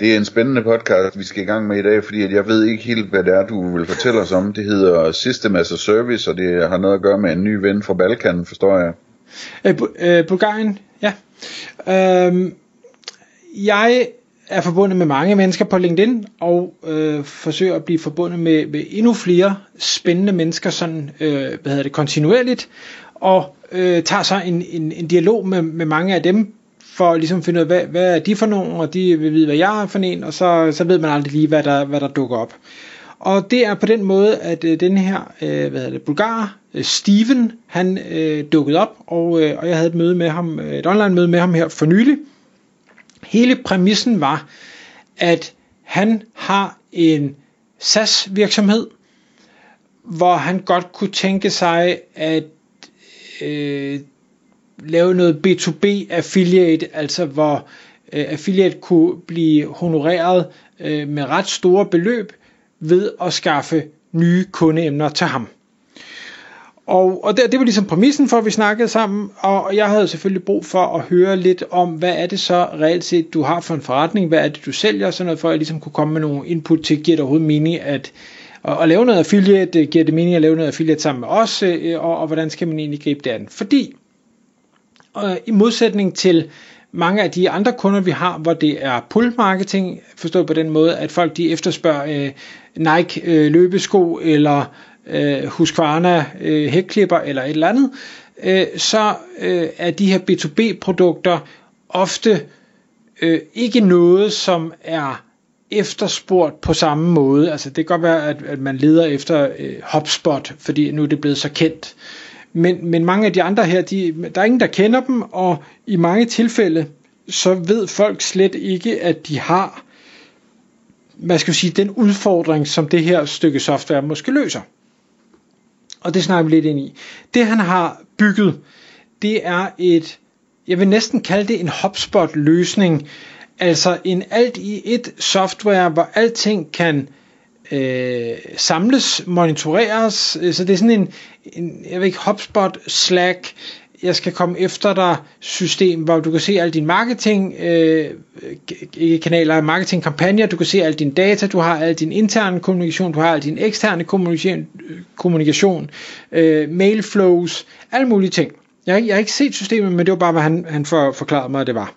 Det er en spændende podcast, vi skal i gang med i dag, fordi at jeg ved ikke helt, hvad det er, du vil fortælle os om. Det hedder System as a Service, og det har noget at gøre med en ny ven fra Balkan, forstår jeg. Øh, øh, Bulgarien, ja. Øh, jeg er forbundet med mange mennesker på LinkedIn, og øh, forsøger at blive forbundet med, med endnu flere spændende mennesker, sådan, øh, hvad hedder det, kontinuerligt, og øh, tager så en, en, en dialog med, med mange af dem, for at ligesom finde ud af, hvad, hvad er de for nogen, og de vil vide, hvad jeg er for en, og så, så ved man aldrig lige, hvad der, hvad der dukker op. Og det er på den måde, at øh, den her, øh, hvad hedder det, bulgar, øh, Steven, han øh, dukkede op, og, øh, og jeg havde et møde med ham, øh, et online møde med ham her for nylig. Hele præmissen var, at han har en SAS-virksomhed, hvor han godt kunne tænke sig, at øh, lave noget B2B affiliate, altså hvor øh, affiliate kunne blive honoreret øh, med ret store beløb ved at skaffe nye kundeemner til ham. Og, og det, det var ligesom præmissen for, at vi snakkede sammen, og jeg havde selvfølgelig brug for at høre lidt om, hvad er det så reelt set, du har for en forretning, hvad er det, du sælger, sådan noget, for at jeg ligesom kunne komme med nogle input til, giver det overhovedet mening at, at, at lave noget affiliate, giver det mening at lave noget affiliate sammen med os, øh, og, og hvordan skal man egentlig gribe det an? Fordi i modsætning til mange af de andre kunder, vi har, hvor det er pull marketing, forstået på den måde, at folk de efterspørger øh, Nike øh, løbesko, eller øh, Husqvarna øh, hækklipper, eller et eller andet, øh, så øh, er de her B2B-produkter ofte øh, ikke noget, som er efterspurgt på samme måde. Altså det kan godt være, at, at man leder efter øh, HubSpot, fordi nu er det blevet så kendt. Men, men mange af de andre her, de, der er ingen, der kender dem, og i mange tilfælde, så ved folk slet ikke, at de har, hvad skal vi sige, den udfordring, som det her stykke software måske løser. Og det snakker vi lidt ind i. Det han har bygget, det er et, jeg vil næsten kalde det en HubSpot løsning, altså en alt i et software, hvor alting kan øh, Øh, samles, monitoreres, øh, så det er sådan en, en jeg ved ikke, HubSpot, Slack, jeg skal komme efter dig system, hvor du kan se al din marketing, øh, kanaler, marketing kampagner, du kan se al din data, du har al din interne kommunikation, du har al din eksterne kommunikation, kommunikation øh, mail flows, alle mulige ting. Jeg, jeg har ikke set systemet, men det var bare, hvad han, han for, forklarede mig, at det var.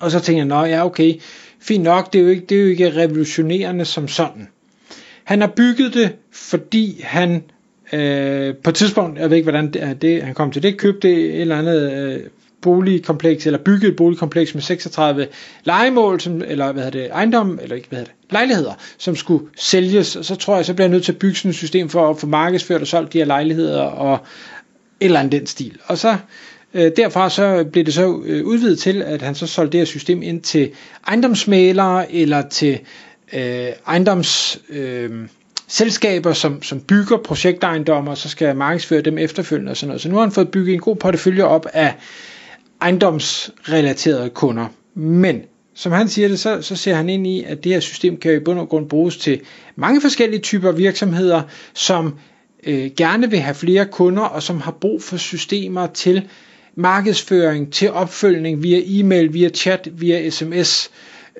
Og så tænkte jeg, nå ja, okay, fint nok, det er jo ikke, det er jo ikke revolutionerende som sådan. Han har bygget det, fordi han øh, på et tidspunkt, jeg ved ikke hvordan det, det han kom til det, købte et eller andet øh, boligkompleks, eller byggede et boligkompleks med 36 legemål, som, eller hvad hedder det, ejendom, eller ikke, hvad hedder det, lejligheder, som skulle sælges, og så tror jeg, så bliver jeg nødt til at bygge sådan et system for at få markedsført og solgt de her lejligheder, og et eller andet den stil. Og så øh, derfra så blev det så øh, udvidet til, at han så solgte det her system ind til ejendomsmalere, eller til øh, ejendoms... Øh, selskaber, som, som bygger projektejendomme, og så skal markedsføre dem efterfølgende og sådan noget. Så nu har han fået bygget en god portefølje op af ejendomsrelaterede kunder. Men som han siger det, så, så ser han ind i, at det her system kan i bund og grund bruges til mange forskellige typer virksomheder, som øh, gerne vil have flere kunder, og som har brug for systemer til markedsføring, til opfølgning via e-mail, via chat, via sms,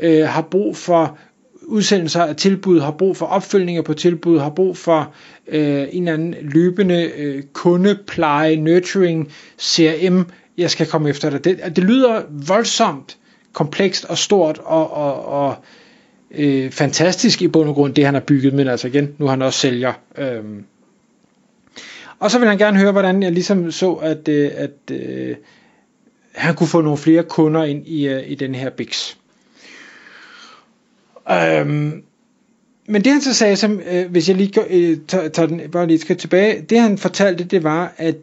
øh, har brug for udsendelser af tilbud, har brug for opfølgninger på tilbud, har brug for øh, en eller anden løbende øh, kundepleje, nurturing, CRM, jeg skal komme efter dig. Det, det lyder voldsomt komplekst og stort og, og, og øh, fantastisk i bund og grund, det han har bygget, men altså igen, nu har han også sælger. Øh. Og så vil han gerne høre, hvordan jeg ligesom så, at, øh, at øh, han kunne få nogle flere kunder ind i, øh, i den her Bix. Øhm, men det han så sagde, som, øh, hvis jeg lige går, øh, tager, tager den bare lige skal tilbage, det han fortalte, det var, at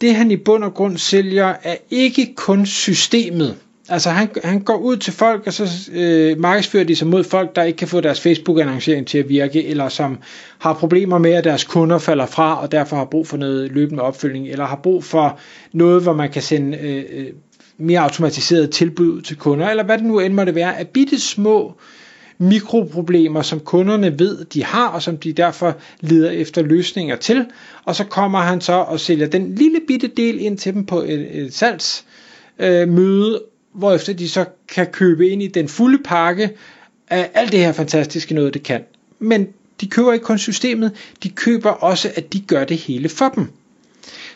det han i bund og grund sælger, er ikke kun systemet. Altså han, han går ud til folk, og så øh, markedsfører de sig mod folk, der ikke kan få deres Facebook-annoncering til at virke, eller som har problemer med, at deres kunder falder fra, og derfor har brug for noget løbende opfølgning, eller har brug for noget, hvor man kan sende øh, øh mere automatiseret tilbud til kunder, eller hvad det nu end måtte være, af bitte små mikroproblemer, som kunderne ved, de har, og som de derfor leder efter løsninger til, og så kommer han så og sælger den lille bitte del ind til dem på et, et salgsmøde, øh, hvorefter de så kan købe ind i den fulde pakke af alt det her fantastiske noget, det kan. Men de køber ikke kun systemet, de køber også, at de gør det hele for dem.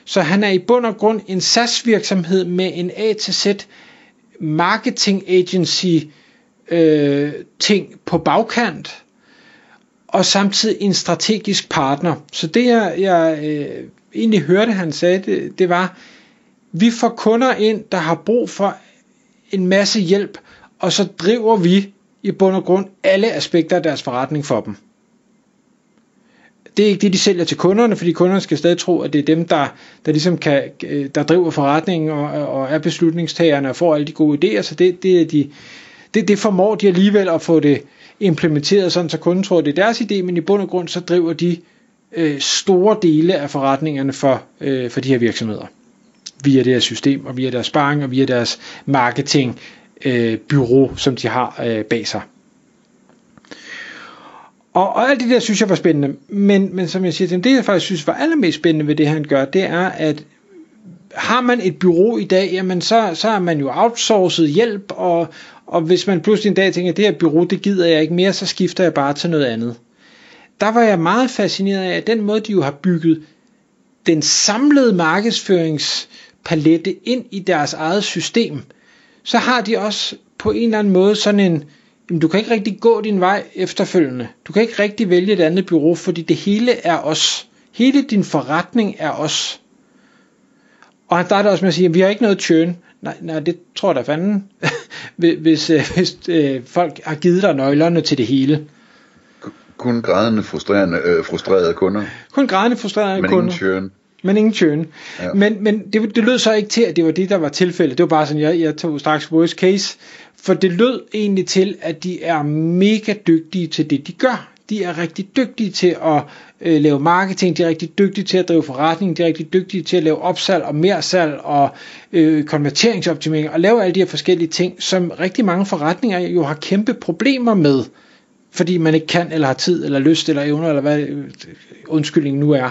Så han er i bund og grund en SaaS virksomhed med en A til Z marketing agency øh, ting på bagkant, og samtidig en strategisk partner. Så det jeg, jeg øh, egentlig hørte, han sagde, det, det var, vi får kunder ind, der har brug for en masse hjælp, og så driver vi i bund og grund alle aspekter af deres forretning for dem. Det er ikke det, de sælger til kunderne, fordi kunderne skal stadig tro, at det er dem, der, der ligesom kan, øh, der driver forretningen og, og er beslutningstagerne og får alle de gode idéer, så det, det, er de, det, det formår de alligevel at få det implementeret, sådan så kunden tror, det er deres idé, men i bund og grund så driver de øh, store dele af forretningerne for, øh, for de her virksomheder via det her system, og via deres sparring, og via deres marketing øh, bureau, som de har øh, bag sig. Og, og alt det der synes jeg var spændende, men, men som jeg siger, det jeg faktisk synes var allermest spændende ved det han gør, det er, at har man et bureau i dag, jamen så, så er man jo outsourcet hjælp, og, og hvis man pludselig en dag tænker, at det her bureau, det gider jeg ikke mere, så skifter jeg bare til noget andet. Der var jeg meget fascineret af, at den måde, de jo har bygget den samlede markedsføringspalette ind i deres eget system, så har de også på en eller anden måde sådan en, jamen du kan ikke rigtig gå din vej efterfølgende. Du kan ikke rigtig vælge et andet bureau, fordi det hele er os. Hele din forretning er os. Og han starter også med at sige, at vi har ikke noget churn. Nej, nej det tror jeg da fanden, hvis, øh, hvis øh, folk har givet dig nøglerne til det hele. Kun grædende frustrerende, øh, frustrerede kunder. Kun grædende frustrerede men kunder. Ingen churn. Men ingen churn. Ja. Men, men det, det lød så ikke til, at det var det, der var tilfældet. Det var bare sådan, jeg, jeg tog straks worst case. For det lød egentlig til, at de er mega dygtige til det, de gør. De er rigtig dygtige til at øh, lave marketing, de er rigtig dygtige til at drive forretning, de er rigtig dygtige til at lave opsalg og mere salg og øh, konverteringsoptimering og lave alle de her forskellige ting, som rigtig mange forretninger jo har kæmpe problemer med, fordi man ikke kan eller har tid eller lyst eller evner eller hvad øh, undskyldningen nu er.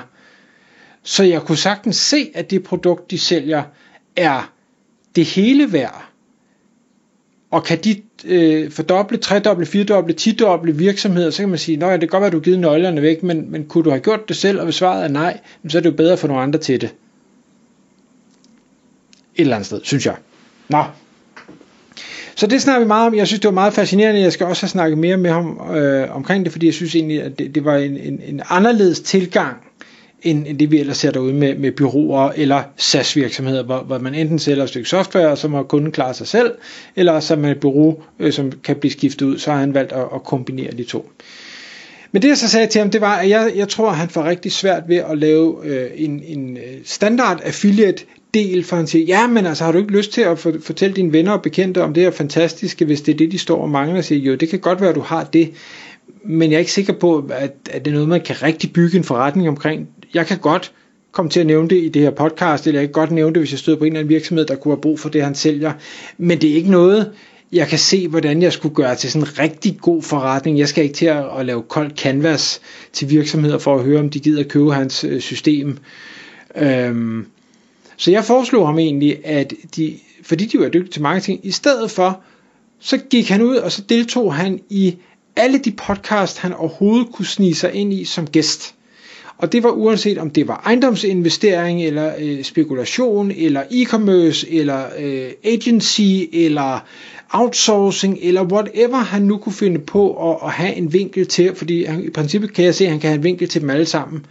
Så jeg kunne sagtens se, at det produkt, de sælger, er det hele værd. Og kan de øh, fordoble, tredoble, firedoble, tidoble virksomheder, så kan man sige, at det kan godt være, at du har givet nøglerne væk, men, men kunne du have gjort det selv, og hvis svaret er nej, så er det jo bedre for nogle andre til det. Et eller andet sted, synes jeg. Nå. Så det snakker vi meget om. Jeg synes, det var meget fascinerende. Jeg skal også have snakket mere med ham øh, omkring det, fordi jeg synes egentlig, at det, det var en, en, en anderledes tilgang end, end det vi ellers ser derude med, med byråer eller SaaS virksomheder, hvor, hvor man enten sælger et stykke software, som har kunden klare sig selv, eller så man et bureau, øh, som kan blive skiftet ud, så har han valgt at, at kombinere de to. Men det jeg så sagde til ham, det var, at jeg, jeg tror, at han får rigtig svært ved at lave øh, en, en øh, standard affiliate del, for han siger, ja, men altså har du ikke lyst til at fortælle dine venner og bekendte om det her fantastiske, hvis det er det, de står og mangler, og siger, jo, det kan godt være, at du har det, men jeg er ikke sikker på, at, at det er noget, man kan rigtig bygge en forretning omkring jeg kan godt komme til at nævne det i det her podcast, eller jeg kan godt nævne det, hvis jeg støder på en eller anden virksomhed, der kunne have brug for det, han sælger. Men det er ikke noget, jeg kan se, hvordan jeg skulle gøre til sådan en rigtig god forretning. Jeg skal ikke til at, at lave kold canvas til virksomheder for at høre, om de gider købe hans øh, system. Øhm, så jeg foreslog ham egentlig, at de, fordi de var dygtige til marketing, i stedet for, så gik han ud, og så deltog han i alle de podcast, han overhovedet kunne snige sig ind i som gæst. Og det var uanset om det var ejendomsinvestering, eller øh, spekulation, eller e-commerce, eller øh, agency, eller outsourcing, eller whatever han nu kunne finde på at, at have en vinkel til, fordi han, i princippet kan jeg se, at han kan have en vinkel til dem alle sammen.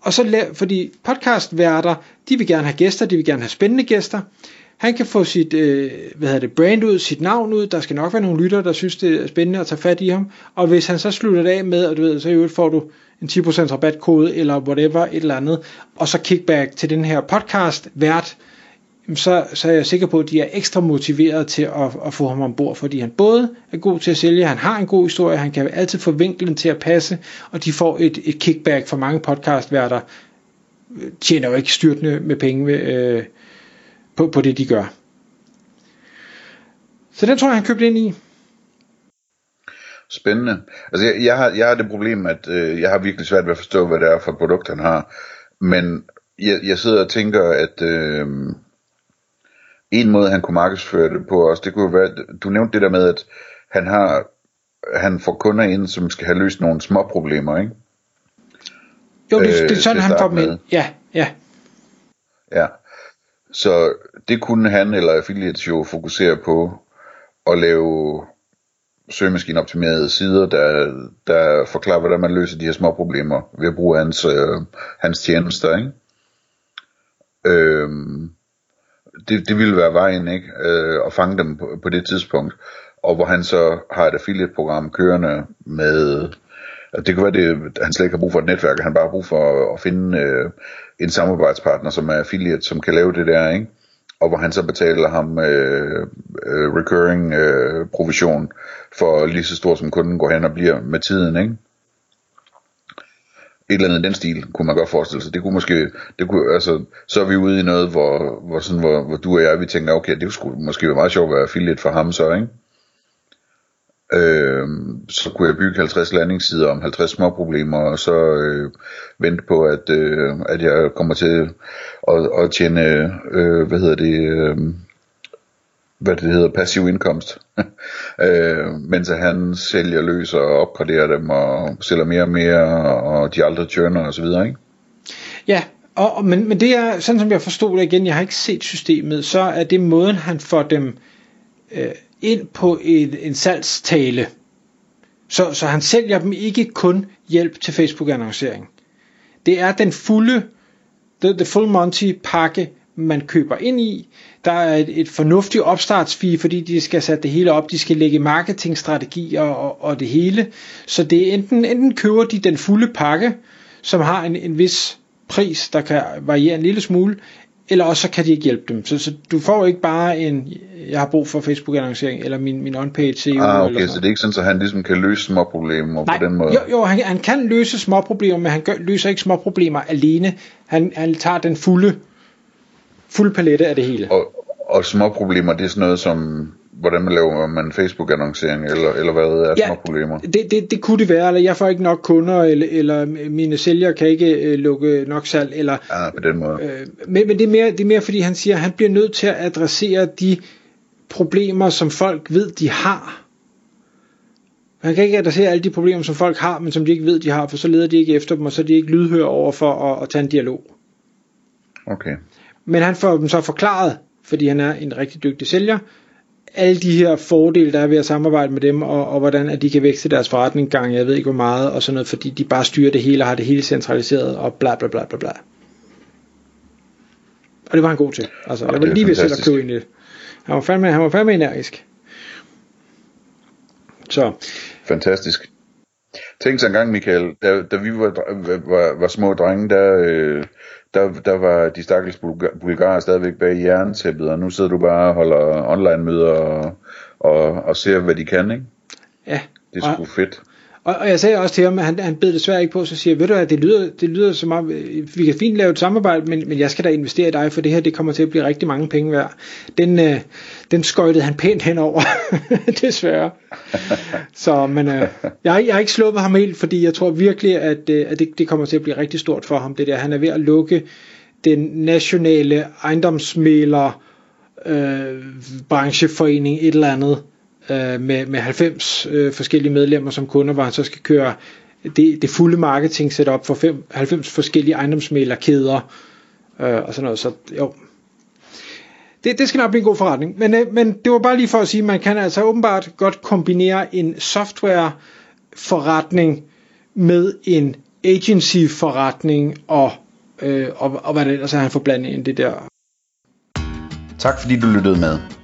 Og så fordi podcastværter, de vil gerne have gæster, de vil gerne have spændende gæster. Han kan få sit øh, hvad hedder det, brand ud, sit navn ud. Der skal nok være nogle lytter, der synes, det er spændende at tage fat i ham. Og hvis han så slutter det af med, og du ved, så i øvrigt får du en 10% rabatkode eller whatever, et eller andet, og så kickback til den her podcast vært, så, så er jeg sikker på, at de er ekstra motiveret til at, at få ham ombord, fordi han både er god til at sælge, han har en god historie, han kan altid få vinklen til at passe, og de får et, et kickback for mange podcastværter, øh, tjener jo ikke styrtende med penge ved, øh, på, på det, de gør. Så den tror jeg, han købte ind i. Spændende. Altså, jeg, jeg, har, jeg har det problem, at øh, jeg har virkelig svært ved at forstå, hvad det er for et produkt, han har. Men jeg, jeg sidder og tænker, at øh, en måde, han kunne markedsføre det på også, det kunne være, du nævnte det der med, at han har han får kunder ind, som skal have løst nogle små problemer, ikke? Jo, det, øh, det er sådan, han får dem ind. Ja, ja. Ja. Så det kunne han eller affiliates jo fokusere på at lave søgemaskineoptimerede sider, der, der forklarer, hvordan man løser de her små problemer ved at bruge hans, øh, hans tjenester, ikke? Øhm, det, det ville være vejen, ikke? Øh, at fange dem på, på det tidspunkt. Og hvor han så har et affiliate-program kørende med... Altså det kan være, det, han slet ikke har brug for et netværk, han bare har brug for at, at finde øh, en samarbejdspartner, som er affiliate, som kan lave det der, ikke? og hvor han så betaler ham øh, øh, recurring øh, provision for lige så stor som kunden går hen og bliver med tiden, ikke? Et eller andet den stil, kunne man godt forestille sig. Det kunne måske, det kunne, altså, så er vi ude i noget, hvor, hvor, sådan, hvor, hvor du og jeg, vi tænker, okay, det skulle måske være meget sjovt at være affiliate for ham så, ikke? Øh, så kunne jeg bygge 50 landingssider om 50 små problemer, og så øh, vente på, at, øh, at jeg kommer til at, at tjene, øh, hvad hedder det, øh, hvad det hedder, passiv indkomst. øh, mens han sælger løs og opgraderer dem, og sælger mere og mere, og de aldrig churner og så videre, ikke? Ja, og, men, men det er, sådan som jeg forstod det igen, jeg har ikke set systemet, så er det måden, han får dem øh, ind på en, en salgstale. Så, så han sælger dem ikke kun hjælp til Facebook-annoncering. Det er den fulde, the, the full Monty pakke, man køber ind i. Der er et, et fornuftigt opstartsfee, fordi de skal sætte det hele op, de skal lægge marketingstrategier og, og det hele. Så det er enten, enten køber de den fulde pakke, som har en, en vis pris, der kan variere en lille smule, eller også så kan de ikke hjælpe dem. Så, så du får ikke bare en, jeg har brug for Facebook-annoncering, eller min, min on-page SEO. Ah, okay, eller så det er ikke sådan, at han ligesom kan løse små problemer Nej, på den måde? Jo, jo han, han kan løse små problemer, men han gør, løser ikke små problemer alene. Han, han tager den fulde, fulde palette af det hele. Og, og små problemer, det er sådan noget som, hvordan man laver man Facebook-annoncering, eller, eller hvad er ja, små problemer? Det, det, det kunne det være, eller jeg får ikke nok kunder, eller, eller mine sælgere kan ikke øh, lukke nok salg, eller... Ja, på den måde. Øh, men men det, er mere, det er mere, fordi han siger, at han bliver nødt til at adressere de problemer, som folk ved, de har. Han kan ikke adressere alle de problemer, som folk har, men som de ikke ved, de har, for så leder de ikke efter dem, og så er de ikke lydhøre over for at, at tage en dialog. Okay. Men han får dem så forklaret, fordi han er en rigtig dygtig sælger, alle de her fordele, der er ved at samarbejde med dem, og, og hvordan at de kan vækste deres forretning gang, jeg ved ikke hvor meget, og sådan noget, fordi de bare styrer det hele, og har det hele centraliseret, og bla bla bla bla bla. Og det var han god til. Altså, jeg var lige ved selv at købe ind i det. Han var fandme, han var fandme energisk. Så. Fantastisk. Tænk så en gang, Michael, da, da vi var, var, var små drenge, der, øh, der, der var de stakkels bulgarer stadigvæk bag jerntæppet, og nu sidder du bare og holder online møder og, og, og ser, hvad de kan, ikke? Ja. Det er sgu fedt. Og, og jeg sagde også til ham, at han, han bed desværre ikke på, så siger ved du at det lyder, det lyder som om, øh, vi kan fint lave et samarbejde, men, men jeg skal da investere i dig, for det her, det kommer til at blive rigtig mange penge værd. Den, øh, den skøjtede han pænt henover, desværre. så, men øh, jeg, jeg har ikke sluppet ham helt, fordi jeg tror virkelig, at, øh, at det, det kommer til at blive rigtig stort for ham, det der. Han er ved at lukke den nationale ejendomsmæler øh, brancheforening, et eller andet, øh, med, med 90 øh, forskellige medlemmer som kunder, hvor han så skal køre det, det fulde marketing setup for fem, 90 forskellige ejendomsmælerkæder øh, og sådan noget. Så jo, det, det skal nok blive en god forretning. Men, øh, men det var bare lige for at sige, at man kan altså åbenbart godt kombinere en software forretning med en agency forretning og, øh, og, og hvad det ellers er, han får blandet ind det der. Tak fordi du lyttede med.